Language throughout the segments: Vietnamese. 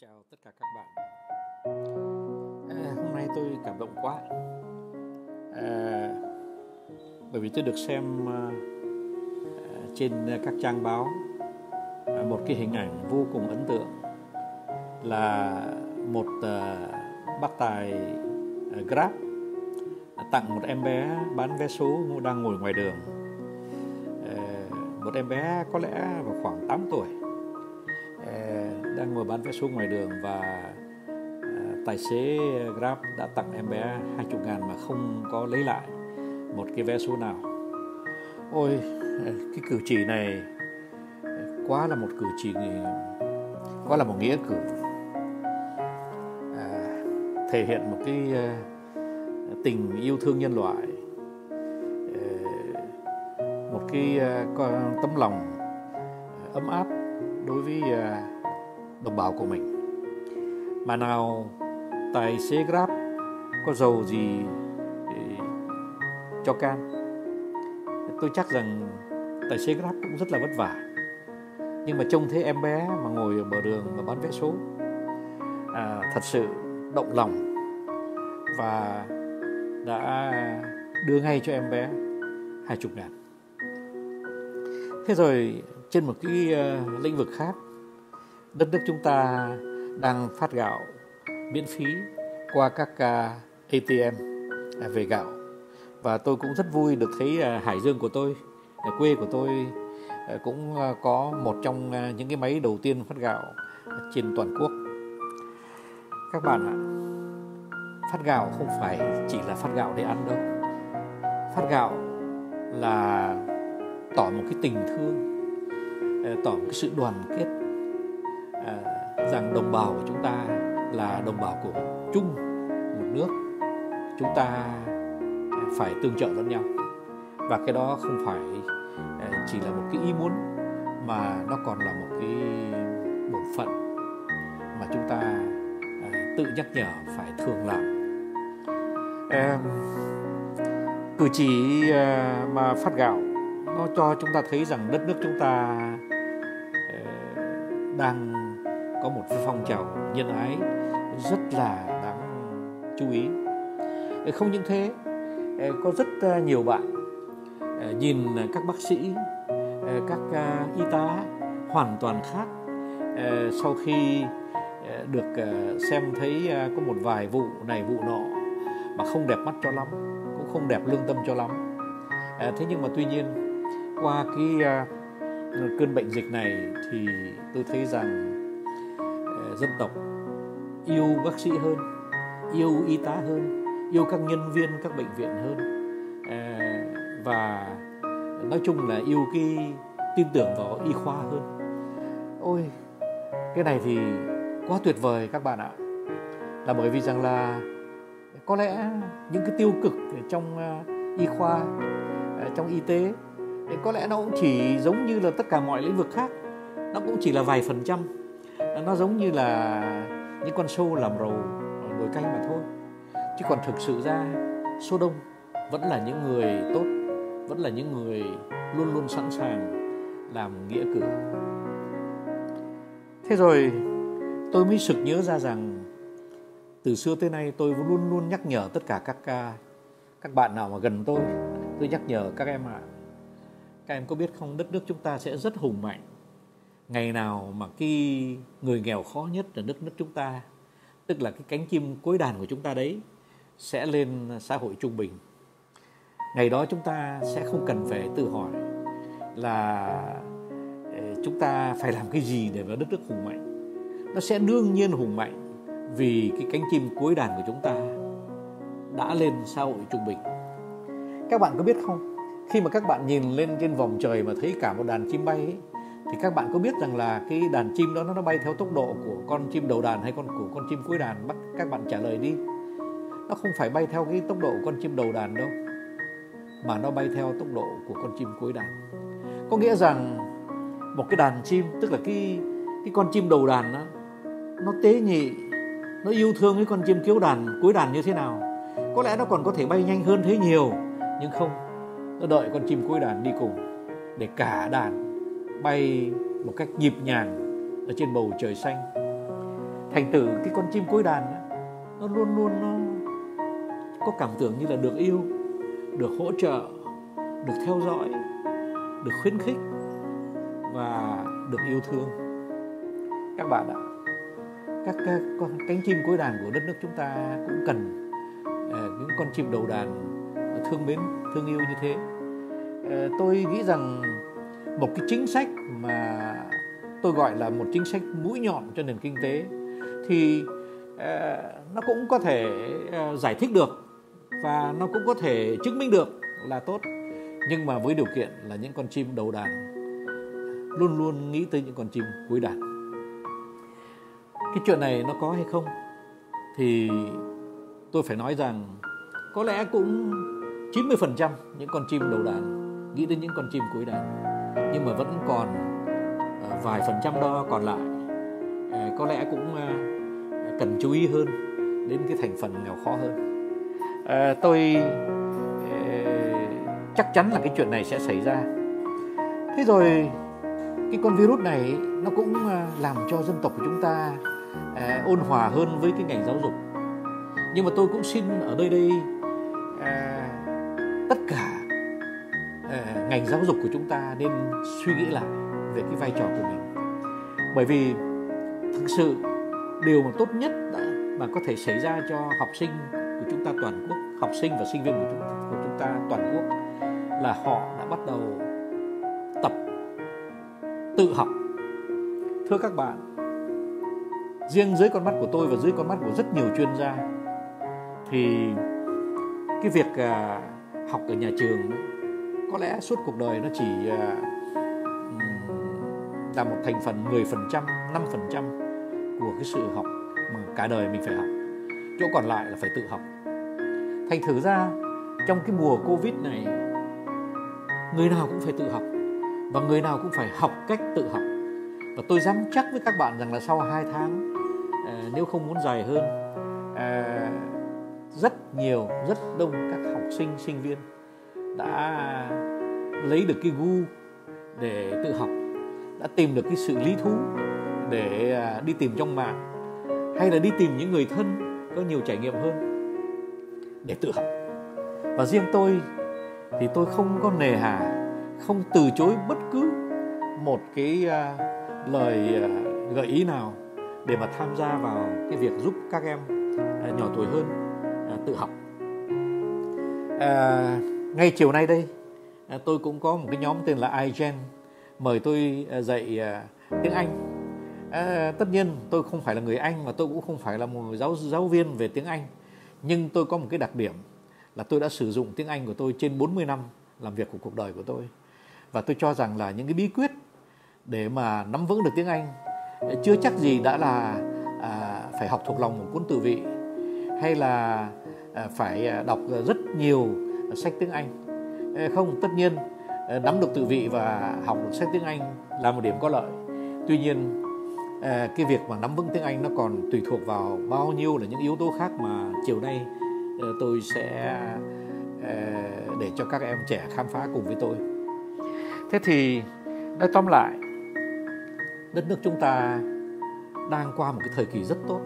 Xin chào tất cả các bạn. À, hôm nay tôi cảm động quá. À, bởi vì tôi được xem à, à, trên các trang báo à, một cái hình ảnh vô cùng ấn tượng là một à, bác tài à, Grab à, tặng một em bé bán vé số đang ngồi ngoài đường. À, một em bé có lẽ vào khoảng 8 tuổi đang ngồi bán vé số ngoài đường và à, tài xế Grab đã tặng em bé 20 ngàn mà không có lấy lại một cái vé số nào. Ôi, cái cử chỉ này quá là một cử chỉ quá là một nghĩa cử à, thể hiện một cái à, tình yêu thương nhân loại à, một cái tấm lòng ấm áp đối với đồng bào của mình. Mà nào tài xế grab có giàu gì cho can? Tôi chắc rằng tài xế grab cũng rất là vất vả. Nhưng mà trông thấy em bé mà ngồi ở bờ đường mà bán vé số à, thật sự động lòng và đã đưa ngay cho em bé hai chục ngàn. Thế rồi trên một cái uh, lĩnh vực khác đất nước chúng ta đang phát gạo, miễn phí qua các à, ATM à, về gạo. Và tôi cũng rất vui được thấy à, Hải Dương của tôi quê của tôi cũng có một trong những cái máy đầu tiên phát gạo trên toàn quốc. Các bạn ạ, phát gạo không phải chỉ là phát gạo để ăn đâu. Phát gạo là tỏ một cái tình thương tỏ một cái sự đoàn kết rằng đồng bào của chúng ta là đồng bào của chung một nước. Chúng ta phải tương trợ lẫn nhau. Và cái đó không phải à, chỉ là một cái ý muốn mà nó còn là một cái bổn phận mà chúng ta à, tự nhắc nhở phải thường làm. À, cử chỉ à, mà phát gạo nó cho chúng ta thấy rằng đất nước chúng ta đang có một phong trào nhân ái rất là đáng chú ý. Ờ, không những thế ờ, có rất ờ, nhiều bạn nhìn các bác sĩ các y tá hoàn toàn khác sau khi được xem thấy có một vài vụ này vụ nọ mà không đẹp mắt cho lắm, cũng không đẹp lương tâm cho lắm. Thế nhưng mà tuy nhiên, qua cái cơn bệnh dịch này thì tôi thấy rằng Ờ, dân tộc. Yêu bác sĩ hơn, yêu y tá hơn, yêu các nhân viên các bệnh viện hơn. Ờ, và nói chung là yêu cái tin tưởng vào y khoa hơn. Ôi, cái này thì quá tuyệt vời các bạn ạ. Là bởi vì rằng là có lẽ những cái tiêu cực trong ờ, y khoa trong y tế có lẽ nó cũng chỉ giống như là tất cả mọi lĩnh vực khác, nó cũng chỉ là vài phần trăm nó giống như là những con sâu làm rầu nồi canh mà thôi. Chứ còn thực sự ra số đông vẫn là những người tốt vẫn là những người luôn luôn sẵn sàng làm nghĩa cử. Thế rồi tôi mới sực nhớ ra rằng từ xưa tới nay tôi luôn luôn nhắc nhở tất cả các các bạn nào mà gần tôi tôi nhắc nhở các em ạ. À, các em có biết không đất nước chúng ta sẽ rất hùng mạnh ngày nào mà cái người nghèo khó nhất ở đất nước chúng ta tức là cái cánh chim cuối đàn của chúng ta đấy sẽ lên xã hội trung bình. Ngày đó chúng ta sẽ không cần phải tự hỏi là ờ, chúng ta phải làm cái gì để vào đất nước hùng mạnh. Nó sẽ đương nhiên hùng mạnh vì cái cánh chim cuối đàn của chúng ta đã lên xã hội trung bình. Các bạn có biết không? Khi mà các bạn nhìn lên trên vòng trời mà thấy cả một đàn chim bay ấy, thì các bạn có biết rằng là cái đàn chim đó, nó bay theo tốc độ của con chim đầu đàn hay con, của con chim cuối đàn? Bắt các bạn trả lời đi. Nó không phải bay theo cái tốc độ của con chim đầu đàn đâu, mà nó bay theo tốc độ của con chim cuối đàn. Có nghĩa rằng một cái đàn chim, tức là cái cái con chim đầu đàn đó nó tế nhị, nó yêu thương cái con chim kiếu đàn, cuối đàn như thế nào? Có lẽ nó còn có thể bay nhanh hơn thế nhiều, nhưng không, nó đợi con chim cuối đàn đi cùng để cả đàn bay một cách nhịp nhàng ở trên bầu trời xanh. Thành tử cái con chim cối đàn đó, nó luôn luôn nó có cảm tưởng như là được yêu được hỗ trợ được theo dõi được khuyến khích và được yêu thương. Các bạn ạ các, các con cánh chim cuối đàn của đất nước chúng ta cũng cần ờ, những con chim đầu đàn thương mến thương yêu như thế. Ờ, tôi nghĩ rằng một cái chính sách mà tôi gọi là một chính sách mũi nhọn cho nền kinh tế, thì ờ, nó cũng có thể ờ, giải thích được và nó cũng có thể chứng minh được là tốt. Nhưng mà với điều kiện là những con chim đầu đàn luôn luôn nghĩ tới những con chim cuối đàn. Cái chuyện này nó có hay không thì tôi phải nói rằng có lẽ cũng 90% những con chim đầu đàn nghĩ đến những con chim cuối đàn nhưng mà vẫn còn ờ, vài phần trăm đo còn lại. Ờ, có lẽ cũng ờ, cần chú ý hơn đến cái thành phần nghèo khó hơn. Tôi chắc chắn là cái chuyện này sẽ xảy ra. Thế rồi cái con virus này nó cũng làm cho dân tộc của chúng ta à, ôn hòa hơn với cái ngành giáo dục. Nhưng mà tôi cũng xin ở đây đây à, Ờ, ngành giáo dục của chúng ta nên suy nghĩ lại về cái vai trò của mình. Bởi vì thực sự điều mà tốt nhất đã, mà có thể xảy ra cho học sinh của chúng ta toàn quốc học sinh và sinh viên của chúng, của chúng ta toàn quốc là họ đã bắt đầu tập tự học. Thưa các bạn riêng dưới con mắt của tôi và dưới con mắt của rất nhiều chuyên gia thì cái việc à, học ở nhà trường có lẽ suốt cuộc đời nó chỉ à, là một thành phần 10%, 5% của cái sự học mà cả đời mình phải học. Chỗ còn lại là phải tự học. Thành thử ra trong cái mùa Covid này người nào cũng phải tự học và người nào cũng phải học cách tự học. Và tôi dám chắc với các bạn rằng là sau 2 tháng à, nếu không muốn dài hơn à, rất nhiều rất đông các học sinh sinh viên đã lấy được cái gu để tự học đã tìm được cái sự lý thú để à, đi tìm trong mạng hay là đi tìm những người thân có nhiều trải nghiệm hơn để tự học. Và riêng tôi thì tôi không có nề hà không từ chối bất cứ một cái à, lời à, gợi ý nào để mà tham gia vào cái việc giúp các em nhỏ tuổi hơn tự học. À, ngay chiều nay đây à, tôi cũng có một cái nhóm tên là iGen mời tôi à, dạy à, tiếng Anh. À, tất nhiên tôi không phải là người Anh mà tôi cũng không phải là một giáo giáo viên về tiếng Anh. Nhưng tôi có một cái đặc điểm là tôi đã sử dụng tiếng Anh của tôi trên 40 năm làm việc của cuộc đời của tôi. Và tôi cho rằng là những cái bí quyết để mà nắm vững được tiếng Anh chưa chắc gì đã là à, phải học thuộc lòng một cuốn từ vị hay là à, phải đọc rất nhiều sách tiếng Anh. Không tất nhiên à, nắm được từ vị và học được sách tiếng Anh là một điểm có lợi. Tuy nhiên à, cái việc mà nắm vững tiếng Anh nó còn tùy thuộc vào bao nhiêu là những yếu tố khác mà chiều nay à, tôi sẽ để cho các em trẻ khám phá cùng với tôi. Thế thì nói tóm lại đất nước chúng ta đang qua một cái thời kỳ rất tốt.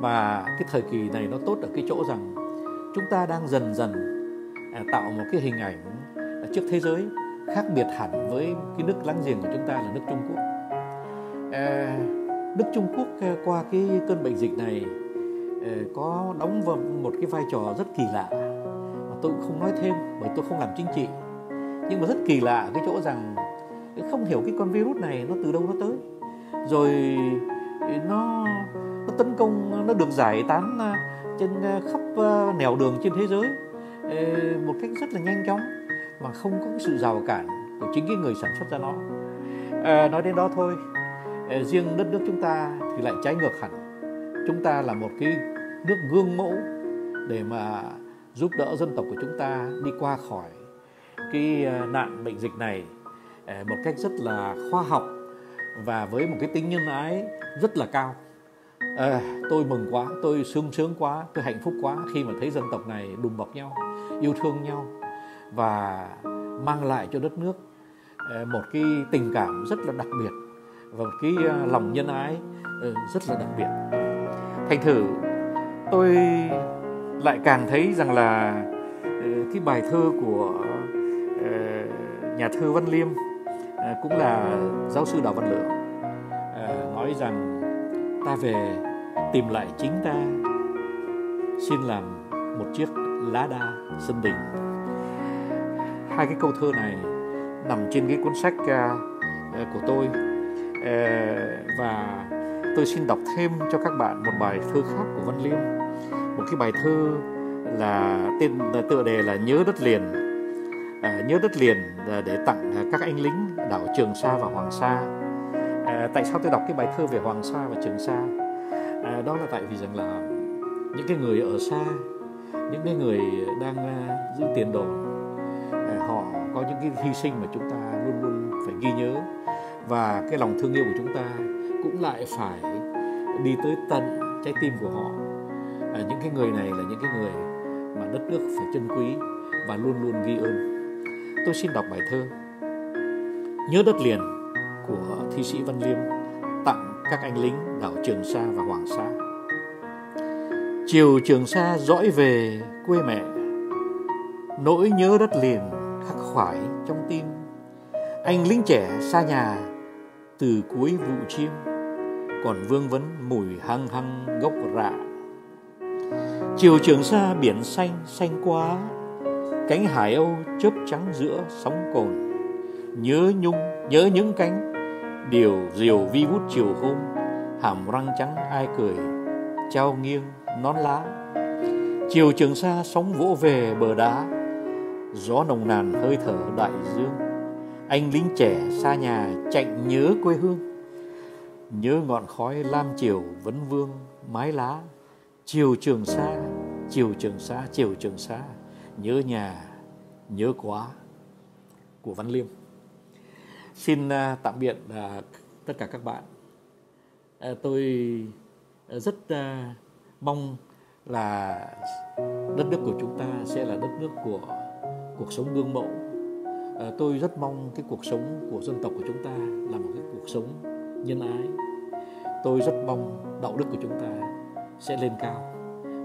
Và cái thời kỳ này nó tốt ở cái chỗ rằng chúng ta đang dần dần À, tạo một cái hình ảnh trước thế giới khác biệt hẳn với cái nước láng giềng của chúng ta là nước Trung Quốc. À, nước Trung Quốc à, qua cái cơn bệnh dịch này à, có đóng vào một cái vai trò rất kỳ lạ mà tôi cũng không nói thêm bởi tôi không làm chính trị. Nhưng mà rất kỳ lạ cái chỗ rằng không hiểu cái con virus này nó từ đâu nó tới. Rồi nó nó tấn công nó được giải tán trên khắp nẻo đường trên thế giới một cách rất là nhanh chóng mà không có cái sự rào cản của chính cái người sản xuất ra nó. À, nói đến đó thôi. Ờ, riêng đất nước chúng ta thì lại trái ngược hẳn. Chúng ta là một cái nước gương mẫu để mà giúp đỡ dân tộc của chúng ta đi qua khỏi cái ờ, nạn bệnh dịch này một cách rất là khoa học và với một cái tính nhân ái rất là cao. À, tôi mừng quá tôi sướng sướng quá tôi hạnh phúc quá khi mà thấy dân tộc này đùm bọc nhau yêu thương nhau và mang lại cho đất nước ờ, một cái tình cảm rất là đặc biệt và một cái ờ, lòng nhân ái ờ, rất là đặc biệt. Thành thử, tôi lại càng thấy rằng là cái bài thơ của nhà thơ Văn Liêm cũng là giáo sư Đào Văn Lượng nói rằng ta về tìm lại chính ta, xin làm một chiếc lá đa sân đình hai cái câu thơ này nằm trên cái cuốn sách à, ờ, của tôi ờ, và tôi xin đọc thêm cho các bạn một bài thơ khác của Văn Liêm. Một cái bài thơ là tên là tựa đề là nhớ đất liền. À, nhớ đất liền à, để tặng các anh lính đảo Trường Sa và Hoàng Sa. À, tại sao tôi đọc cái bài thơ về Hoàng Sa và Trường Sa? À, đó là tại vì rằng là những cái người ở xa những cái người đang ờ, giữ tiền đồ, à, họ có những cái hy sinh mà chúng ta luôn luôn phải ghi nhớ. Và cái lòng thương yêu của chúng ta cũng lại phải đi tới tận trái tim của họ. À, những cái người này là những cái người mà đất nước phải trân quý và luôn luôn ghi ơn. Tôi xin đọc bài thơ nhớ đất liền của thi sĩ văn liêm tặng các anh lính đảo trường sa và hoàng sa chiều trường sa dõi về quê mẹ, nỗi nhớ đất liền khắc khoải trong tim. Anh lính trẻ xa nhà từ cuối vụ chim còn vương vấn mùi hăng hăng gốc rạ. Chiều trường sa biển xanh xanh quá, cánh hải âu chớp trắng giữa sóng cồn. Nhớ nhung, nhớ những cánh, điều diều vi vút chiều hôm, hàm răng trắng ai cười, trao nghiêng nón lá. Chiều trường sa sóng vỗ về bờ đá. Gió nồng nàn hơi thở đại dương. Anh lính trẻ xa nhà chạy nhớ quê hương. Nhớ ngọn khói lam chiều vấn vương, mái lá. Chiều trường sa, chiều trường sa, chiều trường sa. Nhớ nhà, nhớ quá của văn liêm. Xin à, tạm biệt à, tất cả các bạn. À, tôi rất mong là đất nước của chúng ta sẽ là đất nước của cuộc sống gương mẫu à, ờ, tôi rất mong cái cuộc sống của dân tộc của chúng ta là một cái cuộc sống nhân ái. Tôi rất mong đạo đức của chúng ta sẽ lên cao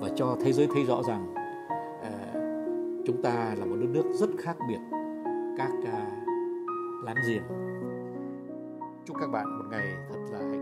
và cho thế giới thấy rõ rằng à, chúng ta là một đất nước rất khác biệt các à, láng giềng. Chúc các bạn một ngày thật là hạnh phúc.